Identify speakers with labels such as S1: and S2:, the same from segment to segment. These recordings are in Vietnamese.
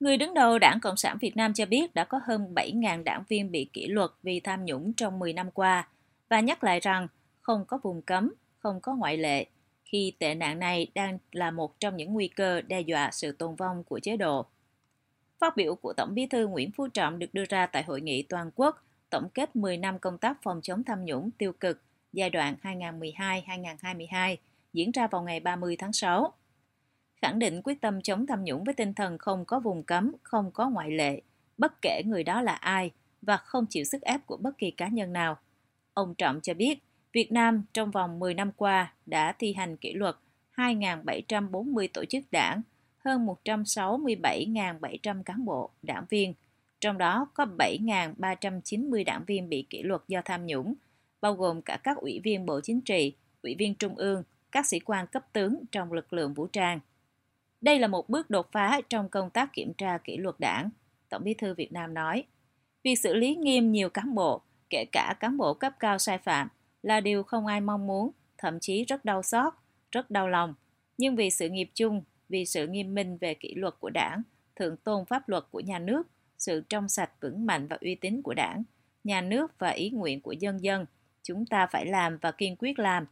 S1: Người đứng đầu Đảng Cộng sản Việt Nam cho biết đã có hơn 7.000 đảng viên bị kỷ luật vì tham nhũng trong 10 năm qua và nhắc lại rằng không có vùng cấm, không có ngoại lệ khi tệ nạn này đang là một trong những nguy cơ đe dọa sự tồn vong của chế độ. Phát biểu của Tổng bí thư Nguyễn Phú Trọng được đưa ra tại hội nghị toàn quốc tổng kết 10 năm công tác phòng chống tham nhũng tiêu cực giai đoạn 2012-2022 diễn ra vào ngày 30 tháng 6. Khẳng định quyết tâm chống tham nhũng với tinh thần không có vùng cấm, không có ngoại lệ, bất kể người đó là ai và không chịu sức ép của bất kỳ cá nhân nào. Ông Trọng cho biết, Việt Nam trong vòng 10 năm qua đã thi hành kỷ luật 2.740 tổ chức đảng, hơn 167.700 cán bộ, đảng viên, trong đó có 7.390 đảng viên bị kỷ luật do tham nhũng, bao gồm cả các ủy viên Bộ Chính trị, ủy viên Trung ương, các sĩ quan cấp tướng trong lực lượng vũ trang. Đây là một bước đột phá trong công tác kiểm tra kỷ luật đảng, Tổng bí thư Việt Nam nói. Việc xử lý nghiêm nhiều cán bộ, kể cả cán bộ cấp cao sai phạm, là điều không ai mong muốn, thậm chí rất đau xót, rất đau lòng. Nhưng vì sự nghiệp chung, vì sự nghiêm minh về kỷ luật của đảng, thượng tôn pháp luật của nhà nước, sự trong sạch vững mạnh và uy tín của đảng, nhà nước và ý nguyện của dân dân, chúng ta phải làm và kiên quyết làm,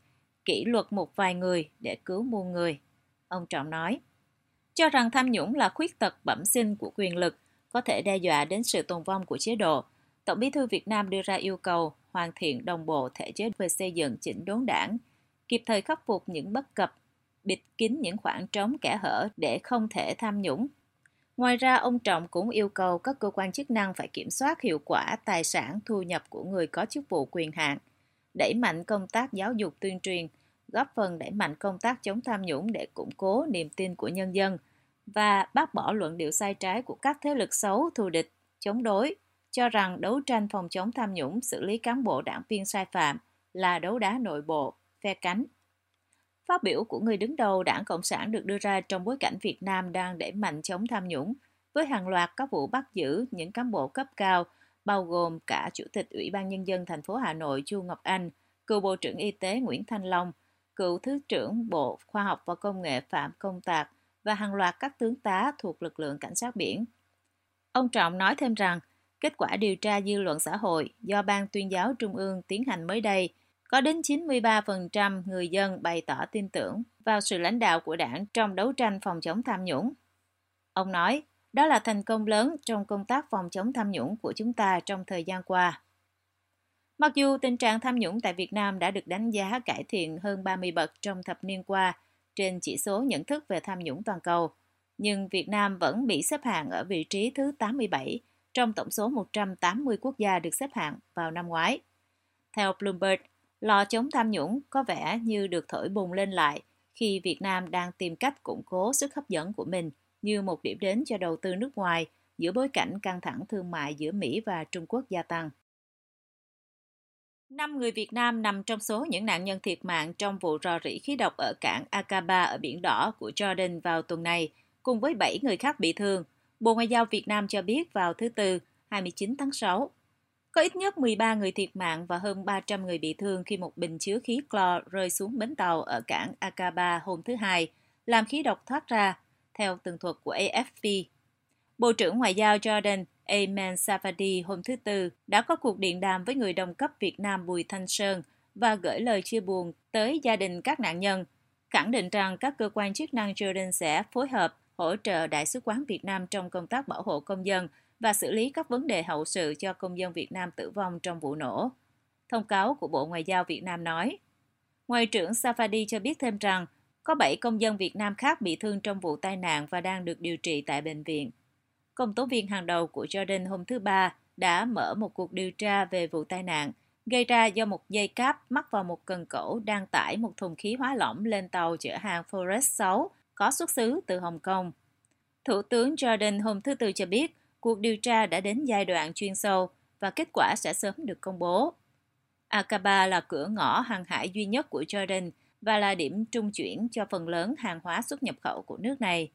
S1: kỷ luật một vài người để cứu muôn người. Ông Trọng nói, cho rằng tham nhũng là khuyết tật bẩm sinh của quyền lực, có thể đe dọa đến sự tồn vong của chế độ. Tổng bí thư Việt Nam đưa ra yêu cầu hoàn thiện đồng bộ thể chế về xây dựng chỉnh đốn đảng, kịp thời khắc phục những bất cập, bịt kín những khoảng trống kẻ hở để không thể tham nhũng. Ngoài ra, ông Trọng cũng yêu cầu các cơ quan chức năng phải kiểm soát hiệu quả tài sản thu nhập của người có chức vụ quyền hạn, đẩy mạnh công tác giáo dục tuyên truyền, góp phần đẩy mạnh công tác chống tham nhũng để củng cố niềm tin của nhân dân và bác bỏ luận điệu sai trái của các thế lực xấu thù địch, chống đối, cho rằng đấu tranh phòng chống tham nhũng, xử lý cán bộ đảng viên sai phạm là đấu đá nội bộ, phe cánh. Phát biểu của người đứng đầu đảng Cộng sản được đưa ra trong bối cảnh Việt Nam đang đẩy mạnh chống tham nhũng, với hàng loạt các vụ bắt giữ những cán bộ cấp cao, bao gồm cả Chủ tịch Ủy ban Nhân dân thành phố Hà Nội Chu Ngọc Anh, cựu Bộ trưởng Y tế Nguyễn Thanh Long, cựu Thứ trưởng Bộ Khoa học và Công nghệ Phạm Công Tạc và hàng loạt các tướng tá thuộc lực lượng cảnh sát biển. Ông Trọng nói thêm rằng, Kết quả điều tra dư luận xã hội do Ban tuyên giáo Trung ương tiến hành mới đây, có đến 93% người dân bày tỏ tin tưởng vào sự lãnh đạo của đảng trong đấu tranh phòng chống tham nhũng. Ông nói, đó là thành công lớn trong công tác phòng chống tham nhũng của chúng ta trong thời gian qua. Mặc dù tình trạng tham nhũng tại Việt Nam đã được đánh giá cải thiện hơn 30 bậc trong thập niên qua trên chỉ số nhận thức về tham nhũng toàn cầu, nhưng Việt Nam vẫn bị xếp hạng ở vị trí thứ 87 trong tổng số 180 quốc gia được xếp hạng vào năm ngoái. Theo Bloomberg, lò chống tham nhũng có vẻ như được thổi bùng lên lại khi Việt Nam đang tìm cách củng cố sức hấp dẫn của mình như một điểm đến cho đầu tư nước ngoài giữa bối cảnh căng thẳng thương mại giữa Mỹ và Trung Quốc gia tăng. Năm người Việt Nam nằm trong số những nạn nhân thiệt mạng trong vụ rò rỉ khí độc ở cảng Aqaba ở Biển Đỏ của Jordan vào tuần này, cùng với 7 người khác bị thương – Bộ Ngoại giao Việt Nam cho biết vào thứ Tư, 29 tháng 6, có ít nhất 13 người thiệt mạng và hơn 300 người bị thương khi một bình chứa khí clo rơi xuống bến tàu ở cảng Aqaba hôm thứ Hai, làm khí độc thoát ra, theo tường thuật của AFP. Bộ trưởng Ngoại giao Jordan Ayman Safadi hôm thứ Tư đã có cuộc điện đàm với người đồng cấp Việt Nam Bùi Thanh Sơn và gửi lời chia buồn tới gia đình các nạn nhân, khẳng định rằng các cơ quan chức năng Jordan sẽ phối hợp hỗ trợ Đại sứ quán Việt Nam trong công tác bảo hộ công dân và xử lý các vấn đề hậu sự cho công dân Việt Nam tử vong trong vụ nổ. Thông cáo của Bộ Ngoại giao Việt Nam nói, Ngoại trưởng Safadi cho biết thêm rằng có 7 công dân Việt Nam khác bị thương trong vụ tai nạn và đang được điều trị tại bệnh viện. Công tố viên hàng đầu của Jordan hôm thứ Ba đã mở một cuộc điều tra về vụ tai nạn, gây ra do một dây cáp mắc vào một cần cổ đang tải một thùng khí hóa lỏng lên tàu chở hàng Forest 6 có xuất xứ từ Hồng Kông. Thủ tướng Jordan hôm thứ Tư cho biết, cuộc điều tra đã đến giai đoạn chuyên sâu và kết quả sẽ sớm được công bố. Aqaba là cửa ngõ hàng hải duy nhất của Jordan và là điểm trung chuyển cho phần lớn hàng hóa xuất nhập khẩu của nước này.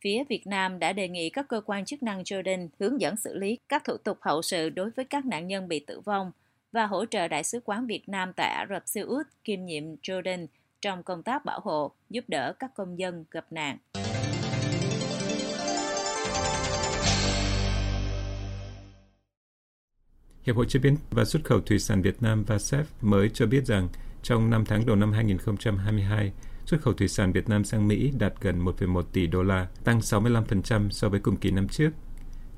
S1: Phía Việt Nam đã đề nghị các cơ quan chức năng Jordan hướng dẫn xử lý các thủ tục hậu sự đối với các nạn nhân bị tử vong và hỗ trợ Đại sứ quán Việt Nam tại Ả Rập Xê Út kiêm nhiệm Jordan trong công tác bảo hộ, giúp đỡ các công dân gặp nạn.
S2: Hiệp hội Chế biến và Xuất khẩu Thủy sản Việt Nam VASEF mới cho biết rằng trong 5 tháng đầu năm 2022, xuất khẩu thủy sản Việt Nam sang Mỹ đạt gần 1,1 tỷ đô la, tăng 65% so với cùng kỳ năm trước.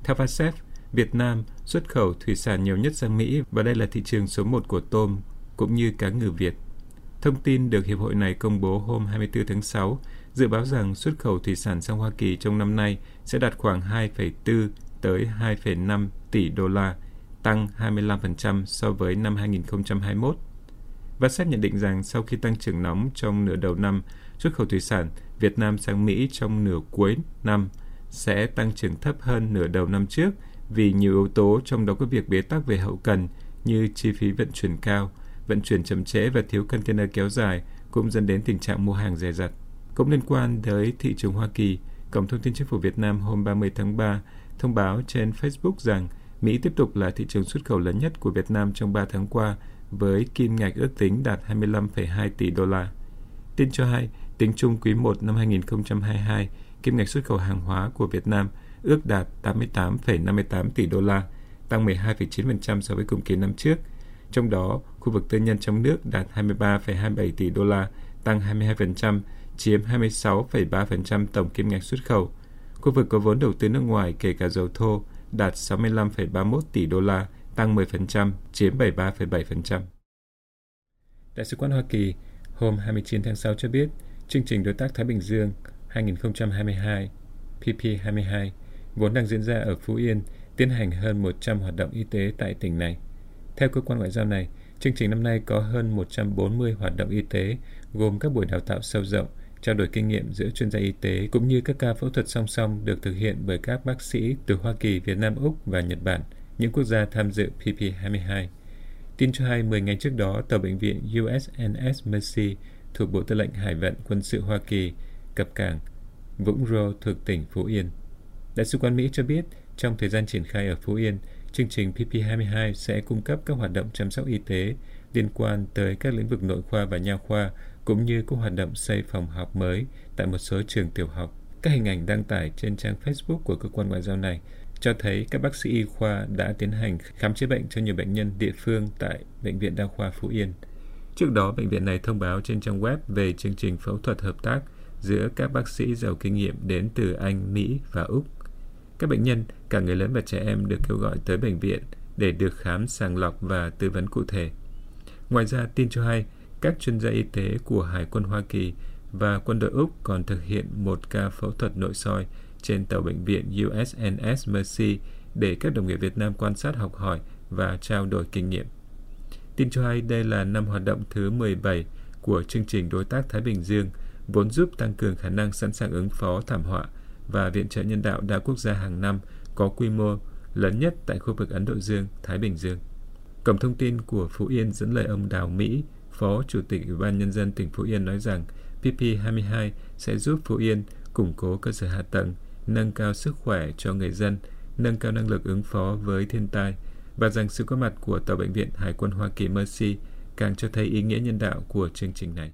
S2: Theo VASEF, Việt Nam xuất khẩu thủy sản nhiều nhất sang Mỹ và đây là thị trường số 1 của tôm cũng như cá ngừ Việt. Thông tin được Hiệp hội này công bố hôm 24 tháng 6 dự báo rằng xuất khẩu thủy sản sang Hoa Kỳ trong năm nay sẽ đạt khoảng 2,4 tới 2,5 tỷ đô la, tăng 25% so với năm 2021. Và xét nhận định rằng sau khi tăng trưởng nóng trong nửa đầu năm, xuất khẩu thủy sản Việt Nam sang Mỹ trong nửa cuối năm sẽ tăng trưởng thấp hơn nửa đầu năm trước vì nhiều yếu tố trong đó có việc bế tắc về hậu cần như chi phí vận chuyển cao, vận chuyển chậm trễ và thiếu container kéo dài cũng dẫn đến tình trạng mua hàng rẻ rặt. Cũng liên quan tới thị trường Hoa Kỳ, Cổng thông tin chính phủ Việt Nam hôm 30 tháng 3 thông báo trên Facebook rằng Mỹ tiếp tục là thị trường xuất khẩu lớn nhất của Việt Nam trong 3 tháng qua với kim ngạch ước tính đạt 25,2 tỷ đô la. Tin cho hay, tính chung quý 1 năm 2022, kim ngạch xuất khẩu hàng hóa của Việt Nam ước đạt 88,58 tỷ đô la, tăng 12,9% so với cùng kỳ năm trước. Trong đó, khu vực tư nhân trong nước đạt 23,27 tỷ đô la, tăng 22%, chiếm 26,3% tổng kim ngạch xuất khẩu. Khu vực có vốn đầu tư nước ngoài kể cả dầu thô đạt 65,31 tỷ đô la, tăng 10%, chiếm 73,7%. Đại sứ quán Hoa Kỳ hôm 29 tháng 6 cho biết, chương trình đối tác Thái Bình Dương 2022 PP22 vốn đang diễn ra ở Phú Yên tiến hành hơn 100 hoạt động y tế tại tỉnh này. Theo cơ quan ngoại giao này, chương trình năm nay có hơn 140 hoạt động y tế gồm các buổi đào tạo sâu rộng, trao đổi kinh nghiệm giữa chuyên gia y tế cũng như các ca phẫu thuật song song được thực hiện bởi các bác sĩ từ Hoa Kỳ, Việt Nam, Úc và Nhật Bản, những quốc gia tham dự PP22. Tin cho hay 10 ngày trước đó, tàu bệnh viện USNS Mercy thuộc Bộ Tư lệnh Hải vận Quân sự Hoa Kỳ cập cảng Vũng Rô thuộc tỉnh Phú Yên. Đại sứ quán Mỹ cho biết, trong thời gian triển khai ở Phú Yên, chương trình PP22 sẽ cung cấp các hoạt động chăm sóc y tế liên quan tới các lĩnh vực nội khoa và nha khoa, cũng như các hoạt động xây phòng học mới tại một số trường tiểu học. Các hình ảnh đăng tải trên trang Facebook của cơ quan ngoại giao này cho thấy các bác sĩ y khoa đã tiến hành khám chữa bệnh cho nhiều bệnh nhân địa phương tại Bệnh viện Đa khoa Phú Yên. Trước đó, bệnh viện này thông báo trên trang web về chương trình phẫu thuật hợp tác giữa các bác sĩ giàu kinh nghiệm đến từ Anh, Mỹ và Úc. Các bệnh nhân, cả người lớn và trẻ em được kêu gọi tới bệnh viện để được khám sàng lọc và tư vấn cụ thể. Ngoài ra, tin cho hay, các chuyên gia y tế của Hải quân Hoa Kỳ và quân đội Úc còn thực hiện một ca phẫu thuật nội soi trên tàu bệnh viện USNS Mercy để các đồng nghiệp Việt Nam quan sát học hỏi và trao đổi kinh nghiệm. Tin cho hay đây là năm hoạt động thứ 17 của chương trình Đối tác Thái Bình Dương, vốn giúp tăng cường khả năng sẵn sàng ứng phó thảm họa và viện trợ nhân đạo đa quốc gia hàng năm có quy mô lớn nhất tại khu vực Ấn Độ Dương, Thái Bình Dương. Cổng thông tin của Phú Yên dẫn lời ông Đào Mỹ, Phó Chủ tịch Ủy ban Nhân dân tỉnh Phú Yên nói rằng PP22 sẽ giúp Phú Yên củng cố cơ sở hạ tầng, nâng cao sức khỏe cho người dân, nâng cao năng lực ứng phó với thiên tai và rằng sự có mặt của tàu bệnh viện Hải quân Hoa Kỳ Mercy càng cho thấy ý nghĩa nhân đạo của chương trình này.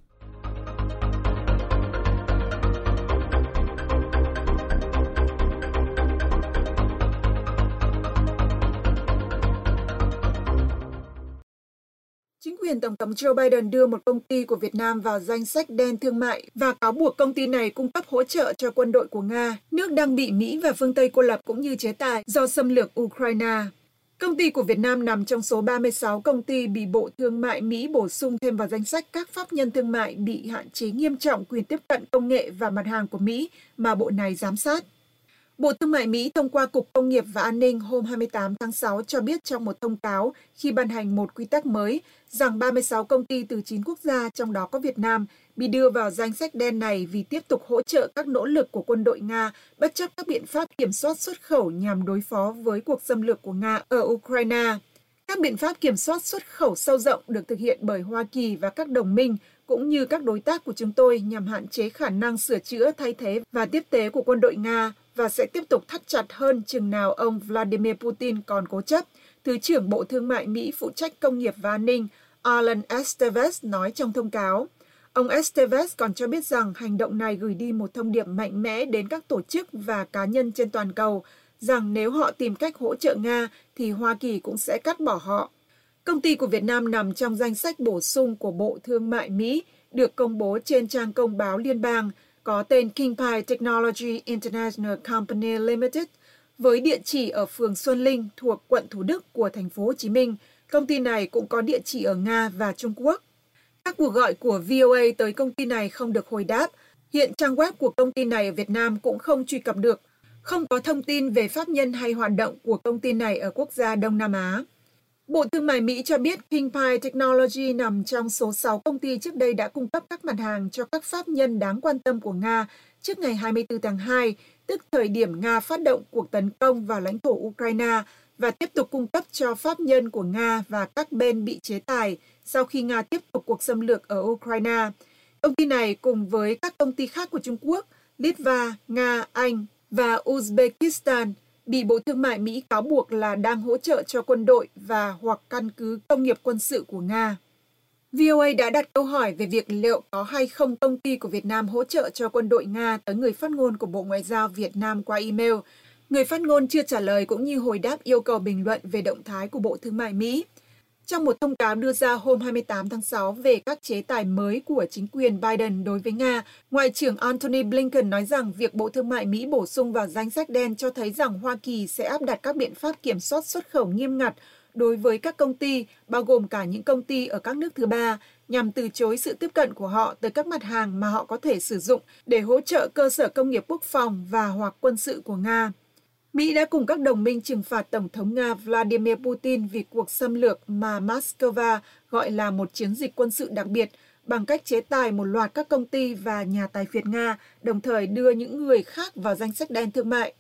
S3: Quyền Tổng thống Joe Biden đưa một công ty của Việt Nam vào danh sách đen thương mại và cáo buộc công ty này cung cấp hỗ trợ cho quân đội của Nga, nước đang bị Mỹ và phương Tây cô lập cũng như chế tài do xâm lược Ukraine. Công ty của Việt Nam nằm trong số 36 công ty bị Bộ Thương mại Mỹ bổ sung thêm vào danh sách các pháp nhân thương mại bị hạn chế nghiêm trọng quyền tiếp cận công nghệ và mặt hàng của Mỹ mà bộ này giám sát. Bộ Thương mại Mỹ thông qua Cục Công nghiệp và An ninh hôm 28 tháng 6 cho biết trong một thông cáo khi ban hành một quy tắc mới rằng 36 công ty từ 9 quốc gia, trong đó có Việt Nam, bị đưa vào danh sách đen này vì tiếp tục hỗ trợ các nỗ lực của quân đội Nga bất chấp các biện pháp kiểm soát xuất khẩu nhằm đối phó với cuộc xâm lược của Nga ở Ukraine. Các biện pháp kiểm soát xuất khẩu sâu rộng được thực hiện bởi Hoa Kỳ và các đồng minh cũng như các đối tác của chúng tôi nhằm hạn chế khả năng sửa chữa, thay thế và tiếp tế của quân đội Nga và sẽ tiếp tục thắt chặt hơn chừng nào ông Vladimir Putin còn cố chấp, Thứ trưởng Bộ Thương mại Mỹ phụ trách công nghiệp và an ninh Alan Estevez nói trong thông cáo. Ông Estevez còn cho biết rằng hành động này gửi đi một thông điệp mạnh mẽ đến các tổ chức và cá nhân trên toàn cầu rằng nếu họ tìm cách hỗ trợ Nga thì Hoa Kỳ cũng sẽ cắt bỏ họ. Công ty của Việt Nam nằm trong danh sách bổ sung của Bộ Thương mại Mỹ được công bố trên trang công báo liên bang có tên Kingpie Technology International Company Limited với địa chỉ ở phường Xuân Linh thuộc quận Thủ Đức của thành phố Hồ Chí Minh. Công ty này cũng có địa chỉ ở Nga và Trung Quốc. Các cuộc gọi của VOA tới công ty này không được hồi đáp. Hiện trang web của công ty này ở Việt Nam cũng không truy cập được. Không có thông tin về pháp nhân hay hoạt động của công ty này ở quốc gia Đông Nam Á. Bộ Thương mại Mỹ cho biết Kingpie Technology nằm trong số 6 công ty trước đây đã cung cấp các mặt hàng cho các pháp nhân đáng quan tâm của Nga trước ngày 24 tháng 2, tức thời điểm Nga phát động cuộc tấn công vào lãnh thổ Ukraine và tiếp tục cung cấp cho pháp nhân của Nga và các bên bị chế tài sau khi Nga tiếp tục cuộc xâm lược ở Ukraine. Công ty này cùng với các công ty khác của Trung Quốc, Litva, Nga, Anh và Uzbekistan bị Bộ Thương mại Mỹ cáo buộc là đang hỗ trợ cho quân đội và hoặc căn cứ công nghiệp quân sự của Nga. VOA đã đặt câu hỏi về việc liệu có hay không công ty của Việt Nam hỗ trợ cho quân đội Nga tới người phát ngôn của Bộ Ngoại giao Việt Nam qua email. Người phát ngôn chưa trả lời cũng như hồi đáp yêu cầu bình luận về động thái của Bộ Thương mại Mỹ. Trong một thông cáo đưa ra hôm 28 tháng 6 về các chế tài mới của chính quyền Biden đối với Nga, Ngoại trưởng Antony Blinken nói rằng việc Bộ Thương mại Mỹ bổ sung vào danh sách đen cho thấy rằng Hoa Kỳ sẽ áp đặt các biện pháp kiểm soát xuất khẩu nghiêm ngặt đối với các công ty, bao gồm cả những công ty ở các nước thứ ba, nhằm từ chối sự tiếp cận của họ tới các mặt hàng mà họ có thể sử dụng để hỗ trợ cơ sở công nghiệp quốc phòng và hoặc quân sự của Nga. Mỹ đã cùng các đồng minh trừng phạt Tổng thống Nga Vladimir Putin vì cuộc xâm lược mà Moscow gọi là một chiến dịch quân sự đặc biệt bằng cách chế tài một loạt các công ty và nhà tài phiệt Nga, đồng thời đưa những người khác vào danh sách đen thương mại.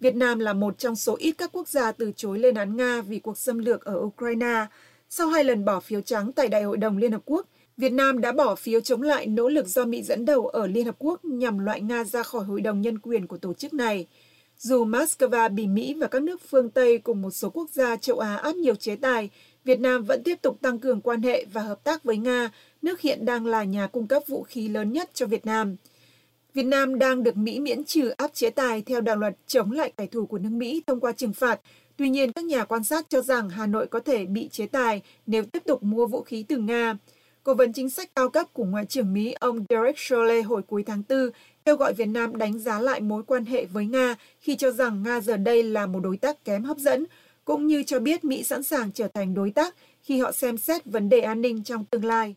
S3: Việt Nam là một trong số ít các quốc gia từ chối lên án Nga vì cuộc xâm lược ở Ukraine. Sau hai lần bỏ phiếu trắng tại Đại hội đồng Liên Hợp Quốc, Việt Nam đã bỏ phiếu chống lại nỗ lực do Mỹ dẫn đầu ở Liên Hợp Quốc nhằm loại Nga ra khỏi Hội đồng Nhân quyền của tổ chức này. Dù Moscow bị Mỹ và các nước phương Tây cùng một số quốc gia châu Á áp nhiều chế tài, Việt Nam vẫn tiếp tục tăng cường quan hệ và hợp tác với Nga, nước hiện đang là nhà cung cấp vũ khí lớn nhất cho Việt Nam. Việt Nam đang được Mỹ miễn trừ áp chế tài theo đạo luật chống lại kẻ thù của nước Mỹ thông qua trừng phạt. Tuy nhiên, các nhà quan sát cho rằng Hà Nội có thể bị chế tài nếu tiếp tục mua vũ khí từ Nga. Cố vấn chính sách cao cấp của Ngoại trưởng Mỹ ông Derek Chollet hồi cuối tháng 4 kêu gọi Việt Nam đánh giá lại mối quan hệ với Nga khi cho rằng Nga giờ đây là một đối tác kém hấp dẫn, cũng như cho biết Mỹ sẵn sàng trở thành đối tác khi họ xem xét vấn đề an ninh trong tương lai.